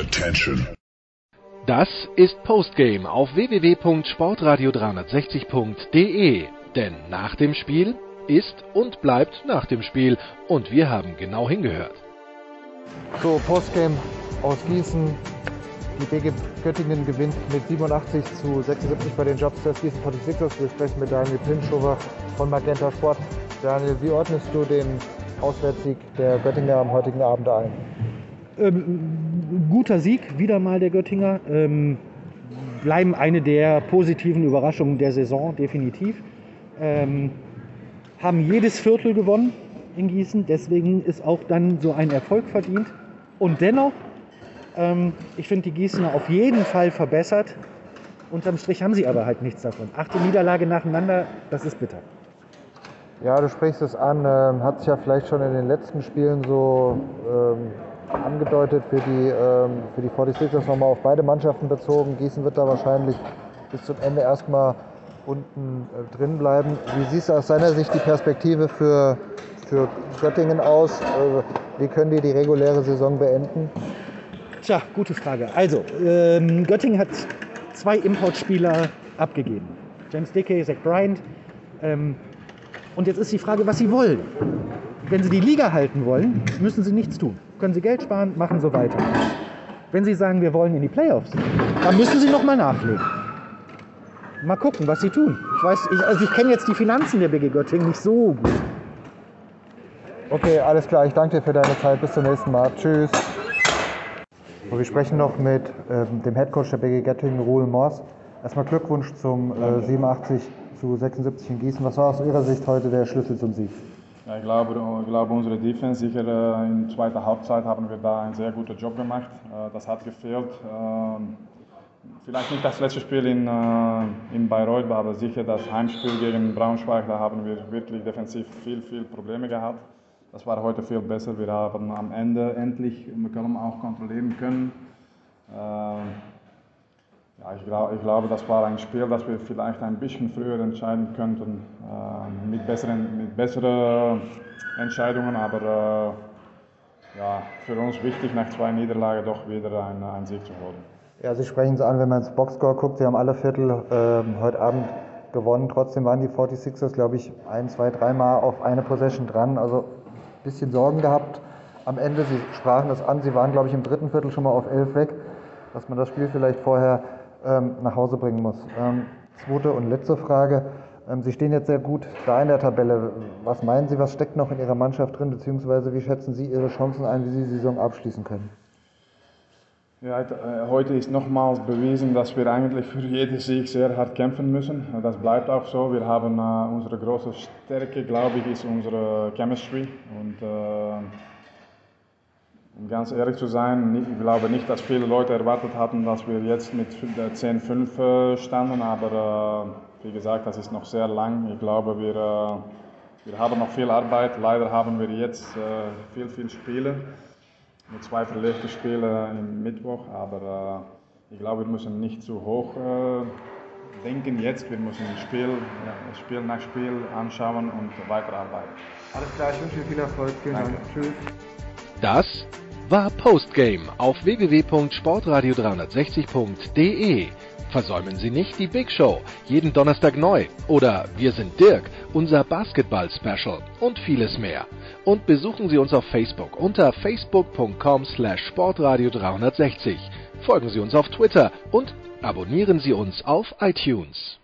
Attention. Das ist Postgame auf www.sportradio360.de. Denn nach dem Spiel ist und bleibt nach dem Spiel. Und wir haben genau hingehört. So, Postgame aus Gießen. Die BG Göttingen gewinnt mit 87 zu 76 bei den Jobsters Gießen 46ers. Wir sprechen mit Daniel Pinschover von Magenta Sport. Daniel, wie ordnest du den Auswärtssieg der Göttinger am heutigen Abend ein? Ähm, guter Sieg, wieder mal der Göttinger. Ähm, bleiben eine der positiven Überraschungen der Saison, definitiv. Ähm, haben jedes Viertel gewonnen in Gießen, deswegen ist auch dann so ein Erfolg verdient. Und dennoch, ähm, ich finde die Gießener auf jeden Fall verbessert. Unterm Strich haben sie aber halt nichts davon. Achte Niederlage nacheinander, das ist bitter. Ja, du sprichst es an, ähm, hat sich ja vielleicht schon in den letzten Spielen so ähm, angedeutet für die, ähm, für die 46ers nochmal auf beide Mannschaften bezogen. Gießen wird da wahrscheinlich bis zum Ende erstmal unten äh, drin bleiben. Wie siehst du aus deiner Sicht die Perspektive für, für Göttingen aus? Äh, wie können die die reguläre Saison beenden? Tja, gute Frage. Also, ähm, Göttingen hat zwei Importspieler abgegeben. James Dickey, Zach Bryant. Ähm, und jetzt ist die Frage, was sie wollen. Wenn sie die Liga halten wollen, müssen sie nichts tun. Können sie Geld sparen, machen so weiter. Wenn sie sagen, wir wollen in die Playoffs, dann müssen sie nochmal nachlegen. Mal gucken, was sie tun. Ich weiß, ich, also ich kenne jetzt die Finanzen der BG Göttingen nicht so gut. Okay, alles klar. Ich danke dir für deine Zeit. Bis zum nächsten Mal. Tschüss. So, wir sprechen noch mit ähm, dem Headcoach der BG Göttingen, Ruhl Mors. Erstmal Glückwunsch zum äh, 87 zu 76 in Gießen. Was war aus Ihrer Sicht heute der Schlüssel zum Sieg? Ja, ich, glaube, ich glaube, unsere Defense, sicher äh, in zweiter Halbzeit haben wir da einen sehr guten Job gemacht. Äh, das hat gefehlt. Ähm, vielleicht nicht das letzte Spiel in, äh, in Bayreuth, aber sicher das Heimspiel gegen Braunschweig, da haben wir wirklich defensiv viel, viel Probleme gehabt. Das war heute viel besser. Wir haben am Ende endlich McCollum auch kontrollieren können. Ja, ich, glaub, ich glaube, das war ein Spiel, das wir vielleicht ein bisschen früher entscheiden könnten, äh, mit, besseren, mit besseren Entscheidungen, aber äh, ja, für uns wichtig, nach zwei Niederlagen doch wieder einen, einen Sieg zu holen. Ja, Sie sprechen es an, wenn man ins Boxscore guckt, Sie haben alle Viertel äh, heute Abend gewonnen, trotzdem waren die 46ers, glaube ich, ein, zwei, dreimal auf eine Possession dran, also ein bisschen Sorgen gehabt am Ende. Sie sprachen das an, Sie waren, glaube ich, im dritten Viertel schon mal auf elf weg, dass man das Spiel vielleicht vorher ähm, nach Hause bringen muss. Ähm, zweite und letzte Frage. Ähm, Sie stehen jetzt sehr gut da in der Tabelle. Was meinen Sie, was steckt noch in Ihrer Mannschaft drin, beziehungsweise wie schätzen Sie Ihre Chancen ein, wie Sie die Saison abschließen können? Ja, heute ist nochmals bewiesen, dass wir eigentlich für jeden Sieg sehr hart kämpfen müssen. Das bleibt auch so. Wir haben äh, unsere große Stärke, glaube ich, ist unsere Chemistry. Und äh, um ganz ehrlich zu sein, ich glaube nicht, dass viele Leute erwartet hatten, dass wir jetzt mit 10-5 standen, aber äh, wie gesagt, das ist noch sehr lang. Ich glaube, wir, äh, wir haben noch viel Arbeit. Leider haben wir jetzt äh, viel, viel Spiele, mit zwei verlegten Spielen im Mittwoch, aber ich glaube, wir müssen nicht zu hoch denken jetzt. Wir müssen Spiel, Spiel nach Spiel anschauen und weiterarbeiten. Alles klar, ich wünsche Ihnen viel Erfolg. Vielen Danke. Dank. Tschüss. Das war Postgame auf www.sportradio360.de. Versäumen Sie nicht die Big Show, jeden Donnerstag neu. Oder Wir sind Dirk, unser Basketball-Special und vieles mehr. Und besuchen Sie uns auf Facebook unter facebook.com slash sportradio360. Folgen Sie uns auf Twitter und abonnieren Sie uns auf iTunes.